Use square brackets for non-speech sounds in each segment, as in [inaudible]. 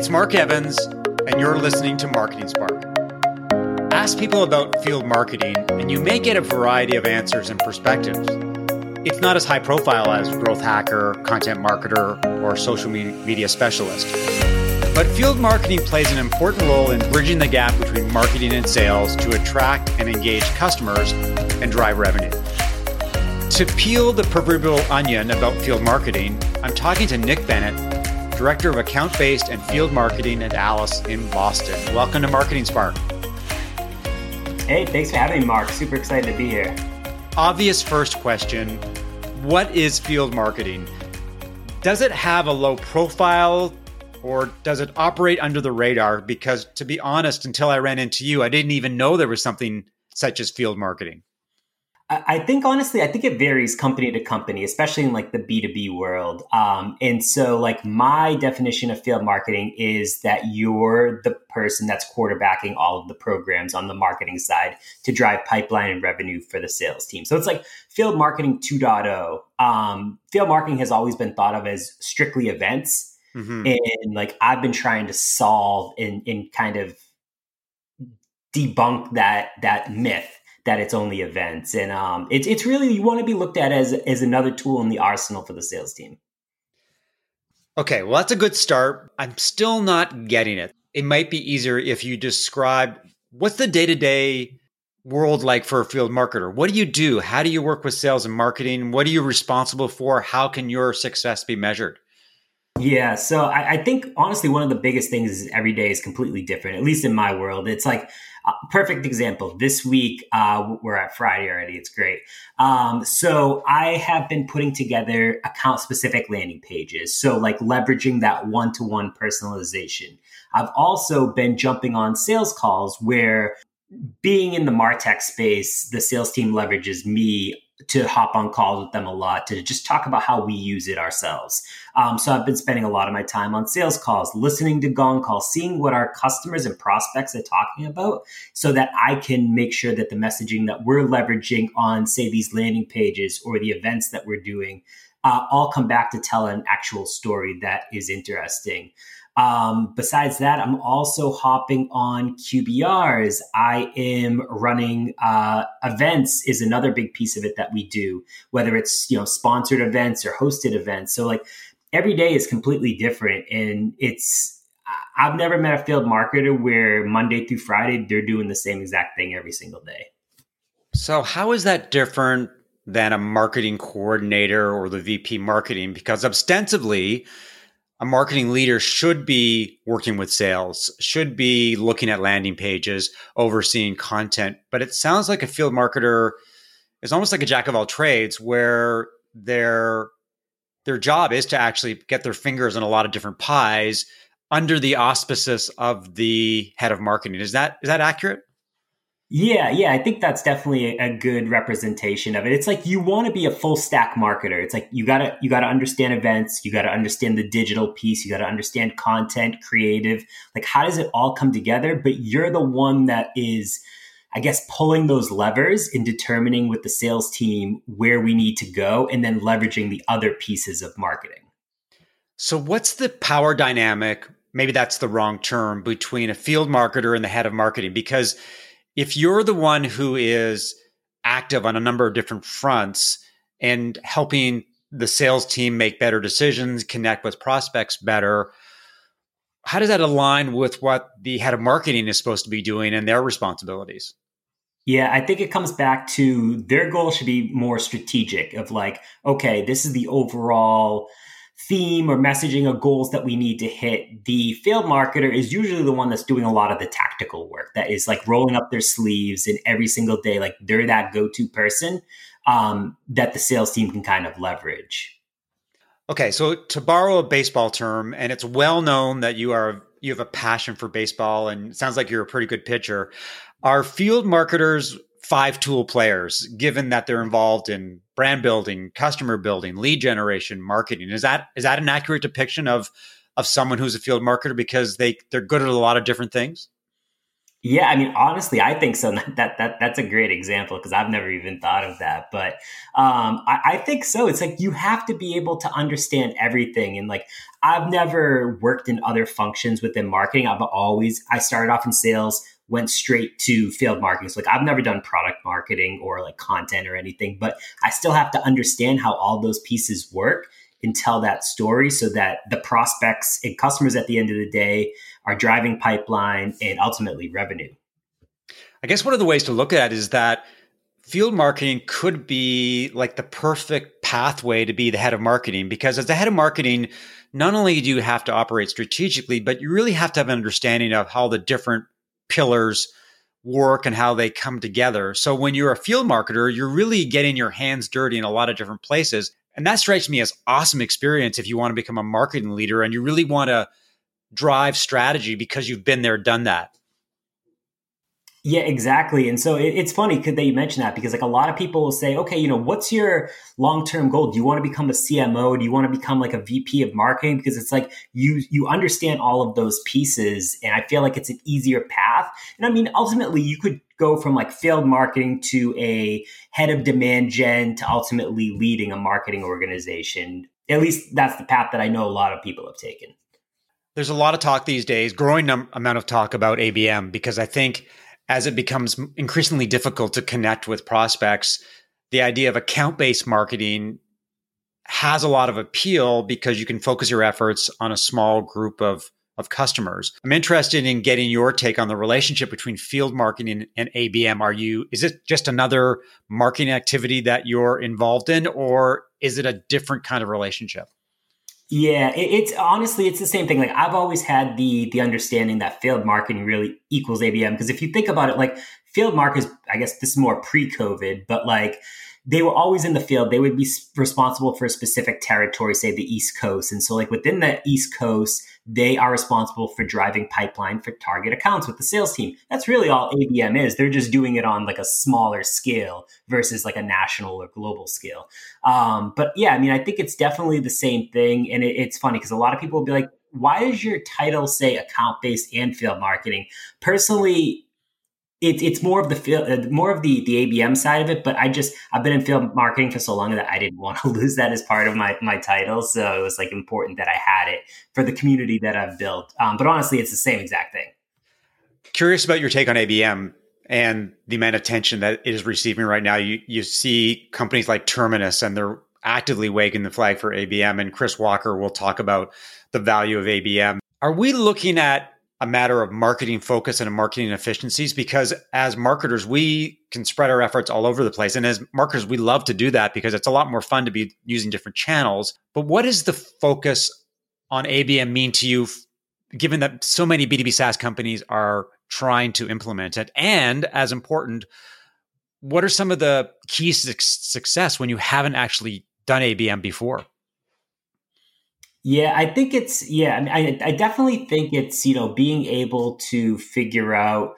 It's Mark Evans, and you're listening to Marketing Spark. Ask people about field marketing, and you may get a variety of answers and perspectives. It's not as high profile as growth hacker, content marketer, or social media specialist. But field marketing plays an important role in bridging the gap between marketing and sales to attract and engage customers and drive revenue. To peel the proverbial onion about field marketing, I'm talking to Nick Bennett, Director of Account Based and Field Marketing at Alice in Boston. Welcome to Marketing Spark. Hey, thanks for having me, Mark. Super excited to be here. Obvious first question What is field marketing? Does it have a low profile or does it operate under the radar? Because to be honest, until I ran into you, I didn't even know there was something such as field marketing. I think honestly, I think it varies company to company, especially in like the B2B world. Um, and so, like, my definition of field marketing is that you're the person that's quarterbacking all of the programs on the marketing side to drive pipeline and revenue for the sales team. So, it's like field marketing 2.0. Um, field marketing has always been thought of as strictly events. Mm-hmm. And like, I've been trying to solve and, and kind of debunk that that myth that it's only events. And um, it's it's really you want to be looked at as as another tool in the arsenal for the sales team. Okay, well that's a good start. I'm still not getting it. It might be easier if you describe what's the day to day world like for a field marketer. What do you do? How do you work with sales and marketing? What are you responsible for? How can your success be measured? Yeah, so I, I, think honestly, one of the biggest things is every day is completely different. At least in my world, it's like uh, perfect example. This week, uh, we're at Friday already. It's great. Um, so I have been putting together account specific landing pages. So like leveraging that one to one personalization. I've also been jumping on sales calls where being in the martech space the sales team leverages me to hop on calls with them a lot to just talk about how we use it ourselves. Um, so I've been spending a lot of my time on sales calls, listening to Gong calls, seeing what our customers and prospects are talking about so that I can make sure that the messaging that we're leveraging on, say, these landing pages or the events that we're doing uh, all come back to tell an actual story that is interesting. Um, besides that, I'm also hopping on QBRs. I am running uh, events is another big piece of it that we do, whether it's you know sponsored events or hosted events. So like every day is completely different, and it's I've never met a field marketer where Monday through Friday they're doing the same exact thing every single day. So how is that different than a marketing coordinator or the VP marketing? Because ostensibly a marketing leader should be working with sales, should be looking at landing pages, overseeing content. But it sounds like a field marketer is almost like a jack of all trades where their their job is to actually get their fingers in a lot of different pies under the auspices of the head of marketing. Is that is that accurate? Yeah, yeah, I think that's definitely a, good representation of it. It's like you want to be a full stack marketer. It's like you gotta you gotta understand events, you gotta understand the digital piece, you gotta understand content, creative. Like how does it all come together? But you're the one that is, I guess, pulling those levers and determining with the sales team where we need to go, and then leveraging the other pieces of marketing. So, what's the power dynamic? Maybe that's the wrong term between a field marketer and the head of marketing because if you're the one who is active on a number of different fronts and helping the sales team make better decisions, connect with prospects better, how does that align with what the head of marketing is supposed to be doing and their responsibilities? Yeah, I think it comes back to their goal should be more strategic of like, okay, this is the overall theme or messaging or goals that we need to hit, the field marketer is usually the one that's doing a lot of the tactical work that is like rolling up their sleeves and every single day, like they're that go to person um, that the sales team can kind of leverage. Okay, so to borrow a baseball term, and it's well known that you are you have a passion for baseball, and sounds like you're a pretty good pitcher. Are field marketers five tool players, given that they're involved in brand building, customer building, lead generation, marketing. Is that is that an accurate depiction of of someone who's a field marketer because they they're good at a lot of different things? Yeah, I mean, honestly, I think so. [laughs] That that that's a great example because I've never even thought of that. But um, I, I think so. It's like you have to be able to understand everything, and like I've never worked in other functions within marketing. I've always I started off in sales, went straight to field marketing. So like I've never done product marketing or like content or anything, but I still have to understand how all those pieces work and tell that story so that the prospects and customers at the end of the day are driving pipeline and ultimately revenue. I guess one of the ways to look at it is that field marketing could be like the perfect pathway to be the head of marketing because as the head of marketing, not only do you have to operate strategically, but you really have to have an understanding of how the different pillars work and how they come together. So when you're a field marketer, you're really getting your hands dirty in a lot of different places. And that strikes me as awesome experience if you want to become a marketing leader and you really want to drive strategy because you've been there, done that. Yeah, exactly. And so it, it's funny that you mention that because like a lot of people will say, okay, you know, what's your long-term goal? Do you want to become a CMO? Do you want to become like a VP of marketing? Because it's like you you understand all of those pieces, and I feel like it's an easier path. And I mean, ultimately, you could go from like field marketing to a head of demand gen to ultimately leading a marketing organization. At least that's the path that I know a lot of people have taken. There's a lot of talk these days, growing num- amount of talk about ABM because I think as it becomes increasingly difficult to connect with prospects, the idea of account based marketing has a lot of appeal because you can focus your efforts on a small group of, of customers. I'm interested in getting your take on the relationship between field marketing and ABM. Are you, is it just another marketing activity that you're involved in, or is it a different kind of relationship? Yeah, it, it's honestly it's the same thing. Like I've always had the the understanding that field marketing really equals ABM because if you think about it, like field marketers, I guess this is more pre-COVID, but like they were always in the field. They would be responsible for a specific territory, say the East Coast, and so like within the East Coast, they are responsible for driving pipeline for target accounts with the sales team. That's really all ABM is. They're just doing it on like a smaller scale versus like a national or global scale. Um, but yeah, I mean, I think it's definitely the same thing. And it, it's funny because a lot of people will be like, why does your title say account based and field marketing? Personally, it, it's more of the uh, more of the the ABM side of it. But I just I've been in field marketing for so long that I didn't [laughs] want to lose that as part of my my title. So it was like important that I had it for the community that I've built. Um, but honestly, it's the same exact thing. Curious about your take on ABM and the amount of attention that it is receiving right now. You you see companies like Terminus and they're actively waving the flag for ABM. And Chris Walker will talk about the value of ABM. Are we looking at a matter of marketing focus and marketing efficiencies because as marketers we can spread our efforts all over the place. And as marketers we love to do that because it's a lot more fun to be using different channels. But what does the focus on abm mean to you given that so many b2b saas companies are trying to implement it? And as important what are some of the keys to success when you haven't actually done abm before yeah, I think it's yeah. I, mean, I, I definitely think it's you know being able to figure out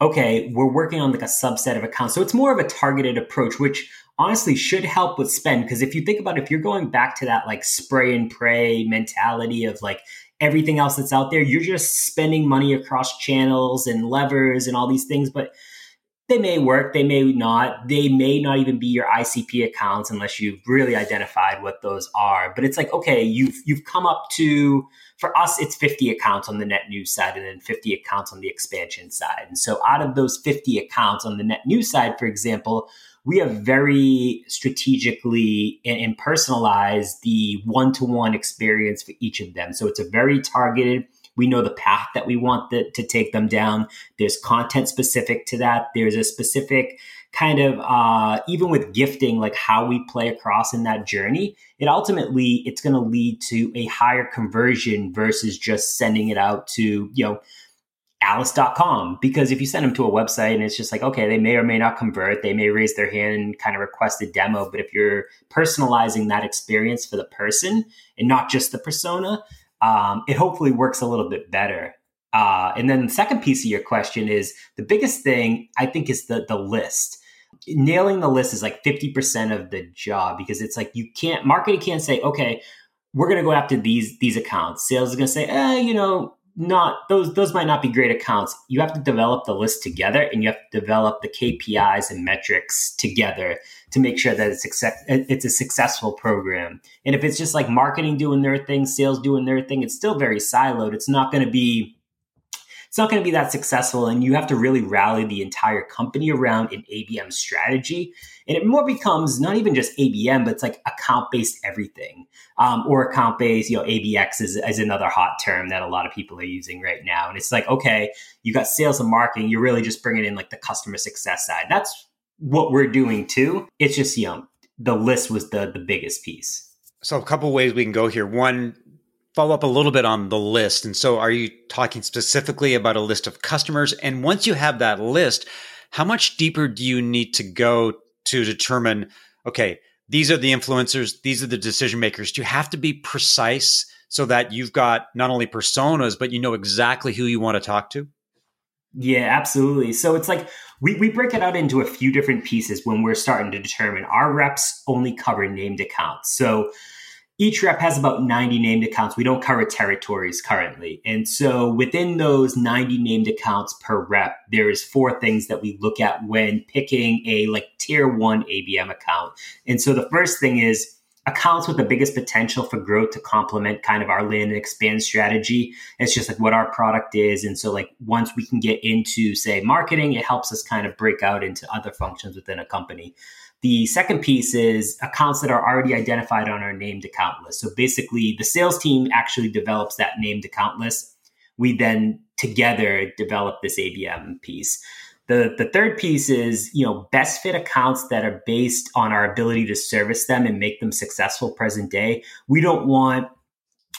okay, we're working on like a subset of accounts, so it's more of a targeted approach, which honestly should help with spend because if you think about it, if you're going back to that like spray and pray mentality of like everything else that's out there, you're just spending money across channels and levers and all these things, but they may work, they may not. They may not even be your ICP accounts unless you've really identified what those are. But it's like, okay, you've you've come up to for us, it's 50 accounts on the net new side and then 50 accounts on the expansion side. And so out of those 50 accounts on the net new side, for example, we have very strategically and personalized the one-to-one experience for each of them. So it's a very targeted we know the path that we want the, to take them down. There's content specific to that. There's a specific kind of uh, even with gifting, like how we play across in that journey. It ultimately it's going to lead to a higher conversion versus just sending it out to you know alice.com because if you send them to a website and it's just like okay they may or may not convert they may raise their hand and kind of request a demo but if you're personalizing that experience for the person and not just the persona um, it hopefully works a little bit better. Uh, and then the second piece of your question is the biggest thing I think is the the list. Nailing the list is like 50% of the job because it's like you can't marketing can't say, okay, we're gonna go after these these accounts. Sales is gonna say, eh, you know, not those those might not be great accounts. You have to develop the list together and you have to develop the kpis and metrics together to make sure that it's success, it's a successful program. And if it's just like marketing doing their thing sales doing their thing it's still very siloed. It's not going to be it's not going to be that successful and you have to really rally the entire company around an abm strategy and it more becomes not even just abm but it's like account based everything. Um, or account based you know abx is, is another hot term that a lot of people are using right now and it's like okay you got sales and marketing you're really just bringing in like the customer success side. That's what we're doing too. It's just you know the list was the the biggest piece. So a couple ways we can go here. One follow up a little bit on the list. And so, are you talking specifically about a list of customers? And once you have that list, how much deeper do you need to go to determine, okay, these are the influencers, these are the decision makers? Do you have to be precise so that you've got not only personas, but you know exactly who you want to talk to? Yeah, absolutely. So it's like we, we break it out into a few different pieces when we're starting to determine our reps only cover named accounts. So each rep has about 90 named accounts. We don't cover territories currently. And so within those 90 named accounts per rep, there is four things that we look at when picking a like tier one ABM account. And so the first thing is accounts with the biggest potential for growth to complement kind of our land and expand strategy. It's just like what our product is. And so like once we can get into say marketing, it helps us kind of break out into other functions within a company. The second piece is accounts that are already identified on our named account list. So basically, the sales team actually develops that named account list. We then together develop this ABM piece. The, the third piece is, you know, best fit accounts that are based on our ability to service them and make them successful present day. We don't want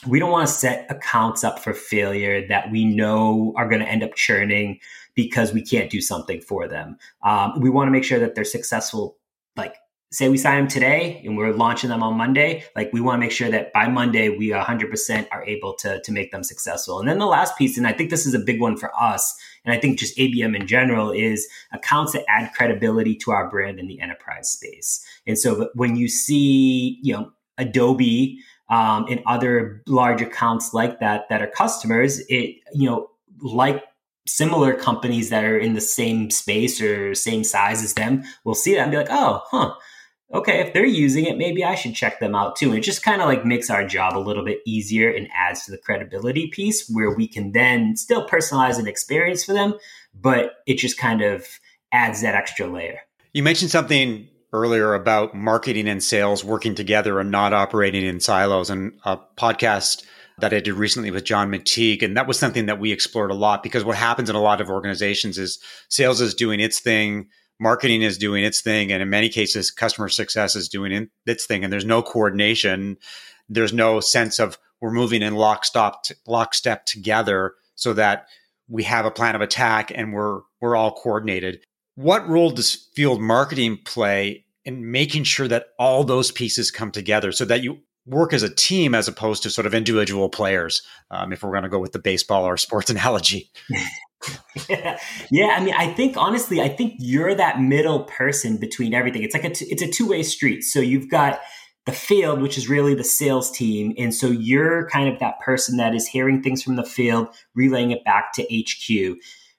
we don't want to set accounts up for failure that we know are going to end up churning because we can't do something for them. Um, we want to make sure that they're successful like say we sign them today and we're launching them on Monday, like we want to make sure that by Monday we 100% are able to to make them successful. And then the last piece, and I think this is a big one for us, and I think just ABM in general is accounts that add credibility to our brand in the enterprise space. And so when you see, you know, Adobe um, and other large accounts like that that are customers, it you know like similar companies that are in the same space or same size as them will see that and be like, oh, huh. Okay, if they're using it, maybe I should check them out too. And it just kind of like makes our job a little bit easier and adds to the credibility piece where we can then still personalize an experience for them, but it just kind of adds that extra layer. You mentioned something earlier about marketing and sales working together and not operating in silos. And a podcast that I did recently with John McTeague. And that was something that we explored a lot because what happens in a lot of organizations is sales is doing its thing, marketing is doing its thing, and in many cases, customer success is doing its thing. And there's no coordination. There's no sense of we're moving in lockstep, lockstep together so that we have a plan of attack and we're we're all coordinated. What role does field marketing play in making sure that all those pieces come together so that you work as a team as opposed to sort of individual players um, if we're going to go with the baseball or sports [laughs] analogy. Yeah. [laughs] yeah i mean i think honestly i think you're that middle person between everything. It's like a t- it's a two-way street. So you've got the field which is really the sales team and so you're kind of that person that is hearing things from the field relaying it back to hq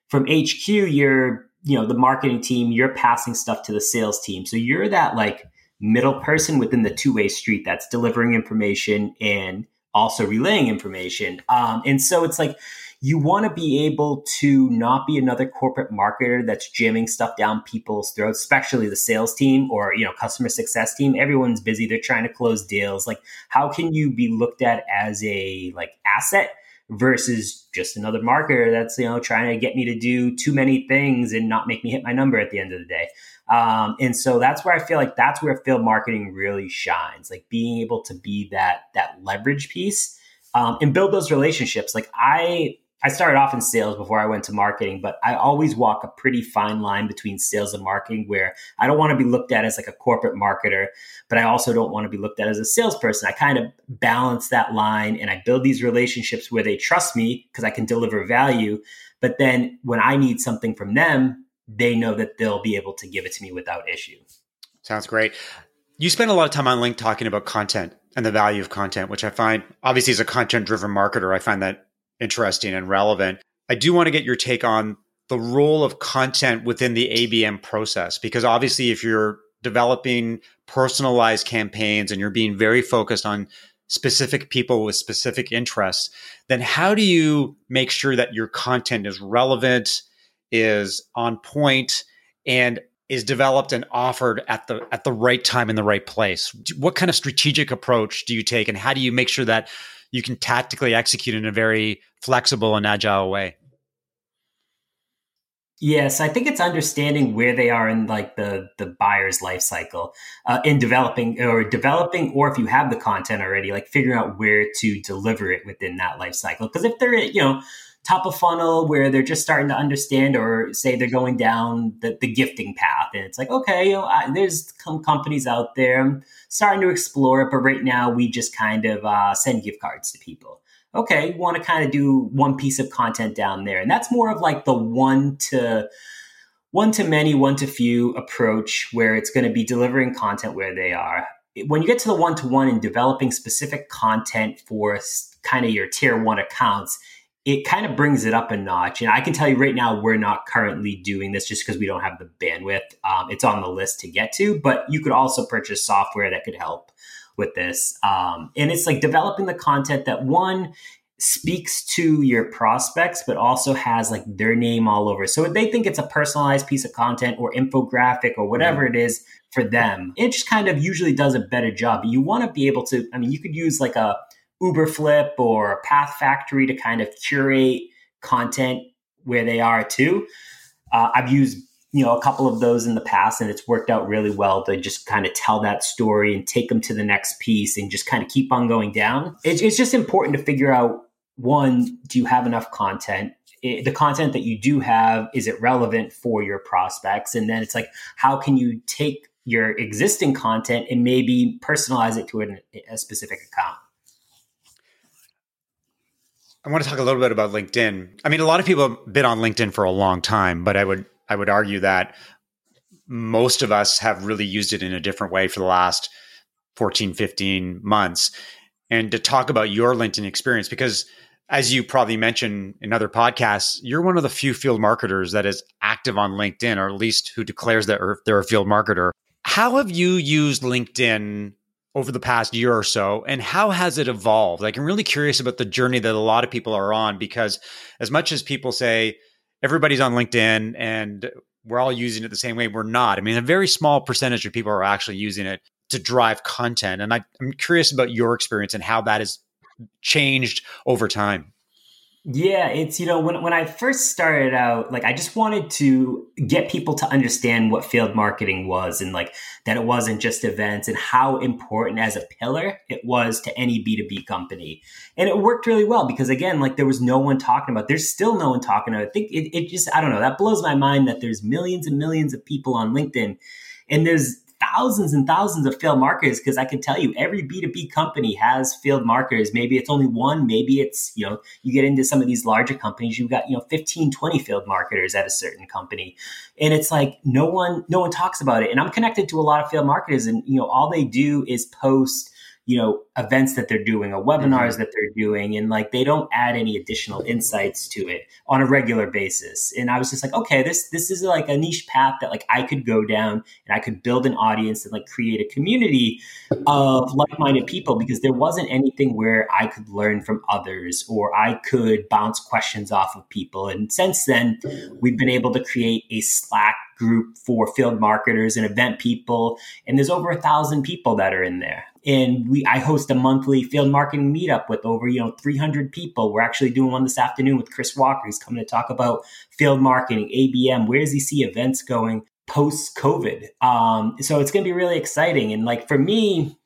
from hq you're you know the marketing team you're passing stuff to the sales team. So you're that like middle person within the two way street that's delivering information and also relaying information. Um, and so it's like you want to be able to not be another corporate marketer that's jamming stuff down people's throats, especially the sales team or you know customer success team. Everyone's busy; they're trying to close deals. Like, how can you be looked at as a like asset? Versus just another marketer that's you know trying to get me to do too many things and not make me hit my number at the end of the day um, and so that's where I feel like that's where field marketing really shines, like being able to be that that leverage piece um, and build those relationships. Like I I started off in sales before I went to marketing, but I always walk a pretty fine line between sales and marketing where I don't want to be looked at as like a corporate marketer, but I also don't want to be looked at as a salesperson. I kind of balance that line and I build these relationships where they trust me because I can deliver value. But then when I need something from them, they know that they'll be able to give it to me without issue. Sounds great. You spend a lot of time on LinkedIn talking about content and the value of content, which I find obviously as a content driven marketer, I find that interesting and relevant. I do want to get your take on the role of content within the ABM process because obviously if you're developing personalized campaigns and you're being very focused on specific people with specific interests, then how do you make sure that your content is relevant, is on point, and is developed and offered at the at the right time in the right place? What kind of strategic approach do you take, and how do you make sure that you can tactically execute in a very flexible and agile way? Yes, I think it's understanding where they are in like the the buyer's life cycle uh, in developing or developing, or if you have the content already, like figuring out where to deliver it within that life cycle. Because if they're you know top of funnel where they're just starting to understand, or say they're going down the, the gifting path, and it's like okay, you know, I, there's some companies out there I'm starting to explore it, but right now we just kind of uh, send gift cards to people okay, want to kind of do one piece of content down there. And that's more of like the one to one to many, one to few approach where it's going to be delivering content where they are. When you get to the one to one and developing specific content for kind of your tier one accounts, it kind of brings it up a notch. And I can tell you right now, we're not currently doing this just because we don't have the bandwidth. Um, it's on the list to get to, but you could also purchase software that could help with this. Um, and it's like developing the content that one speaks to your prospects, but also has like their name all over. So they think it's a personalized piece of content or infographic or whatever it is for them. It just kind of usually does a better job. You want to be able to, I mean, you could use like a Uberflip or PathFactory to kind of curate content where they are too. Uh, I've used you know a couple of those in the past and it's worked out really well to just kind of tell that story and take them to the next piece and just kind of keep on going down. It's, it's just important to figure out one do you have enough content? It, the content that you do have is it relevant for your prospects? And then it's like how can you take your existing content and maybe personalize it to an, a specific account I want to talk a little bit about LinkedIn. I mean, a lot of people have been on LinkedIn for a long time, but I would I would argue that most of us have really used it in a different way for the last 14, 15 months. And to talk about your LinkedIn experience, because as you probably mentioned in other podcasts, you're one of the few field marketers that is active on LinkedIn, or at least who declares that they're a field marketer. How have you used LinkedIn over the past year or so, and how has it evolved? Like, I'm really curious about the journey that a lot of people are on, because as much as people say, everybody's on LinkedIn and we're all using it the same way. We're not. I mean, a very small percentage of people are actually using it to drive content. And I, I'm curious about your experience and how that has changed over time. Yeah, it's you know when when I first started out, like I just wanted to get people to understand what field marketing was and like that it wasn't just events and how important as a pillar it was to any B2B company. And it worked really well because again, like there was no one talking about. There's still no one talking about. I think it, it just I don't know, that blows my mind that there's millions and millions of people on LinkedIn and there's thousands and thousands of field marketers because I can tell you every B2B company has field marketers. Maybe it's only one, maybe it's, you know, you get into some of these larger companies, you've got, you know, 15, 20 field marketers at a certain company. And it's like no one no one talks about it. And I'm connected to a lot of field marketers and you know, all they do is post you know events that they're doing or webinars mm-hmm. that they're doing and like they don't add any additional insights to it on a regular basis. And i was just like okay this this is like a niche path that like i could go down and i could build an audience and like create a community of like-minded people because there wasn't anything where i could learn from others or i could bounce questions off of people. And since then we've been able to create a slack group for field marketers and event people and there's over a thousand people that are in there and we I host a monthly field marketing meetup with over you know 300 people. We're actually doing one this afternoon with Chris Walker. He's coming to talk about field marketing, ABM. Where does he see events going post COVID? Um, so it's going to be really exciting. And like for me,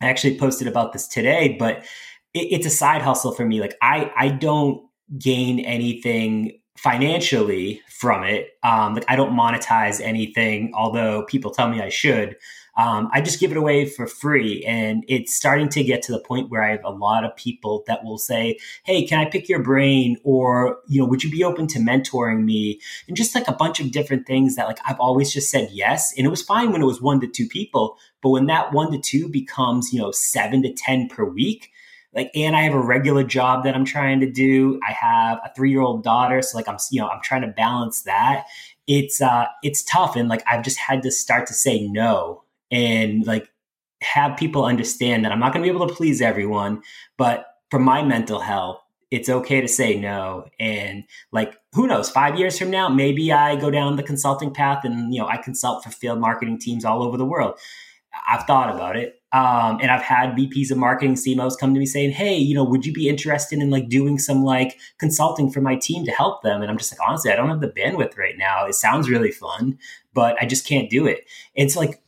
I actually posted about this today, but it, it's a side hustle for me. Like I I don't gain anything financially from it. Um, like I don't monetize anything, although people tell me I should. Um, I just give it away for free. And it's starting to get to the point where I have a lot of people that will say, Hey, can I pick your brain? Or, you know, would you be open to mentoring me? And just like a bunch of different things that like I've always just said yes. And it was fine when it was one to two people. But when that one to two becomes, you know, seven to 10 per week, like and i have a regular job that i'm trying to do i have a three year old daughter so like i'm you know i'm trying to balance that it's uh it's tough and like i've just had to start to say no and like have people understand that i'm not going to be able to please everyone but for my mental health it's okay to say no and like who knows five years from now maybe i go down the consulting path and you know i consult for field marketing teams all over the world i've thought about it um, and I've had VPs of marketing CMOs come to me saying, "Hey, you know, would you be interested in like doing some like consulting for my team to help them?" And I'm just like, honestly, I don't have the bandwidth right now. It sounds really fun, but I just can't do it. It's like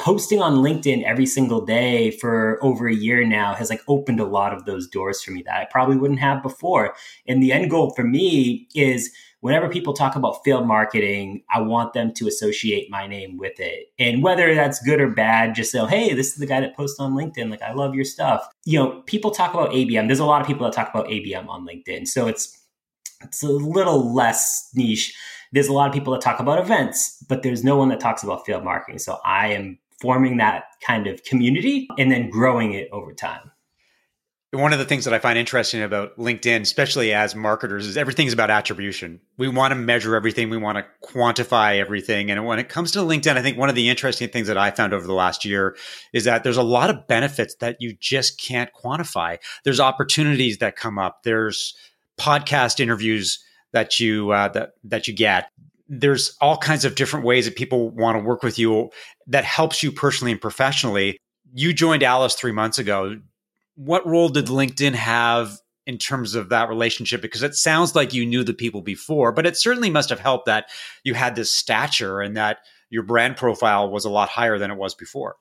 posting on LinkedIn every single day for over a year now has like opened a lot of those doors for me that I probably wouldn't have before. And the end goal for me is whenever people talk about field marketing, I want them to associate my name with it. And whether that's good or bad, just say, hey, this is the guy that posts on LinkedIn. Like, I love your stuff. You know, people talk about ABM. There's a lot of people that talk about ABM on LinkedIn. So it's it's a little less niche. There's a lot of people that talk about events, but there's no one that talks about field marketing. So I am forming that kind of community and then growing it over time one of the things that I find interesting about LinkedIn, especially as marketers, is everything's about attribution. We want to measure everything, we want to quantify everything. And when it comes to LinkedIn, I think one of the interesting things that I found over the last year is that there's a lot of benefits that you just can't quantify. There's opportunities that come up. There's podcast interviews that you uh, that that you get. There's all kinds of different ways that people want to work with you that helps you personally and professionally. You joined Alice three months ago what role did LinkedIn have in terms of that relationship? Because it sounds like you knew the people before, but it certainly must have helped that you had this stature and that your brand profile was a lot higher than it was before.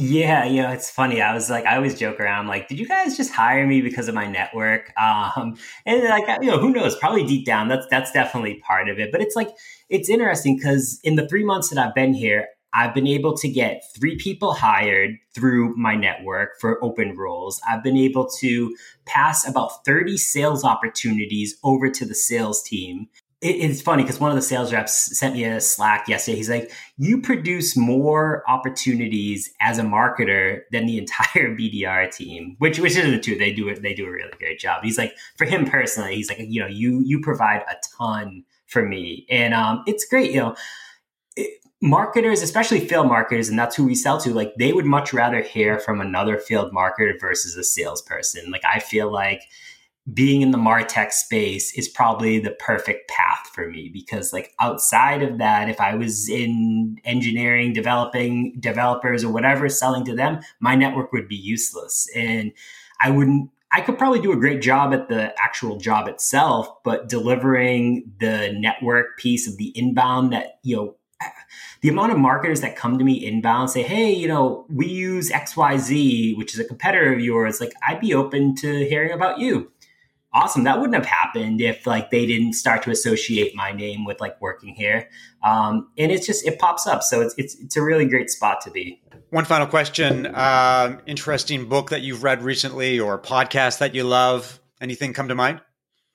Yeah, you know, it's funny. I was like, I always joke around, like, did you guys just hire me because of my network? Um, and like, you know, who knows? Probably deep down, that's that's definitely part of it. But it's like, it's interesting because in the three months that I've been here, I've been able to get three people hired through my network for open roles. I've been able to pass about 30 sales opportunities over to the sales team. It's funny because one of the sales reps sent me a Slack yesterday. He's like, You produce more opportunities as a marketer than the entire [laughs] BDR team, which which isn't true. They do it, they do a really great job. He's like, for him personally, he's like, you know, you you provide a ton for me. And um, it's great, you know marketers, especially field marketers, and that's who we sell to, like they would much rather hear from another field marketer versus a salesperson. Like I feel like being in the martech space is probably the perfect path for me because like outside of that if i was in engineering developing developers or whatever selling to them my network would be useless and i wouldn't I could probably do a great job at the actual job itself, but delivering the network piece of the inbound that, you know, [sighs] the amount of marketers that come to me inbound say, hey, you know, we use XYZ, which is a competitor of yours, like I'd be open to hearing about you. Awesome. That wouldn't have happened if like they didn't start to associate my name with like working here. Um, and it's just it pops up. So it's it's it's a really great spot to be. One final question. Uh, interesting book that you've read recently or podcast that you love. Anything come to mind?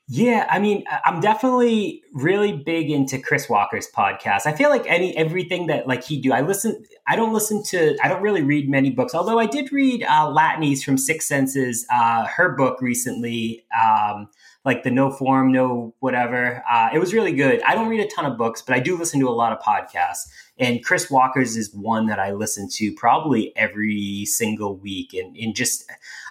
Yeah, I mean, I'm definitely really big into Chris Walker's podcast. I feel like any everything that like he do, I listen. I don't listen to. I don't really read many books, although I did read uh, Latané from Six Senses, uh, her book recently. Um, like the no form, no whatever. Uh, it was really good. I don't read a ton of books, but I do listen to a lot of podcasts. And Chris Walker's is one that I listen to probably every single week. And, and just,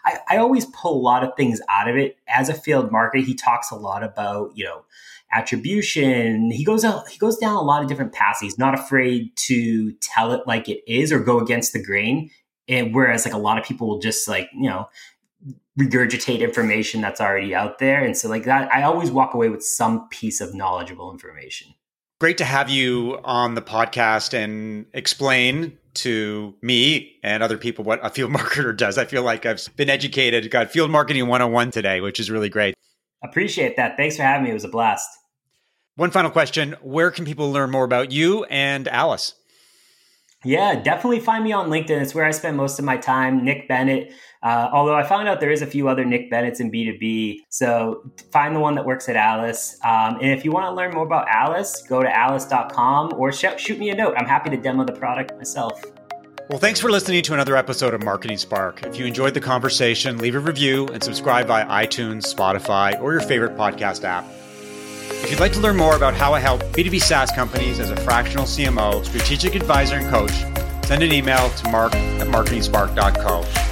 I, I always pull a lot of things out of it. As a field marketer, he talks a lot about, you know, attribution. He goes out, he goes down a lot of different paths. He's not afraid to tell it like it is or go against the grain. And whereas like a lot of people will just like, you know, regurgitate information that's already out there. And so like that, I always walk away with some piece of knowledgeable information. Great to have you on the podcast and explain to me and other people what a field [laughs] marketer does. I feel like I've been educated, got field marketing 101 today, which is really great. Appreciate that. Thanks for having me. It was a blast. One final question Where can people learn more about you and Alice? Yeah, definitely find me on LinkedIn. It's where I spend most of my time. Nick Bennett. Uh, although I found out there is a few other Nick Bennett's in B2B. So find the one that works at Alice. Um, and if you want to learn more about Alice, go to alice.com or sh- shoot me a note. I'm happy to demo the product myself. Well, thanks for listening to another episode of Marketing Spark. If you enjoyed the conversation, leave a review and subscribe via iTunes, Spotify, or your favorite podcast app. If you'd like to learn more about how I help B2B SaaS companies as a fractional CMO, strategic advisor, and coach, send an email to mark at marketingspark.co.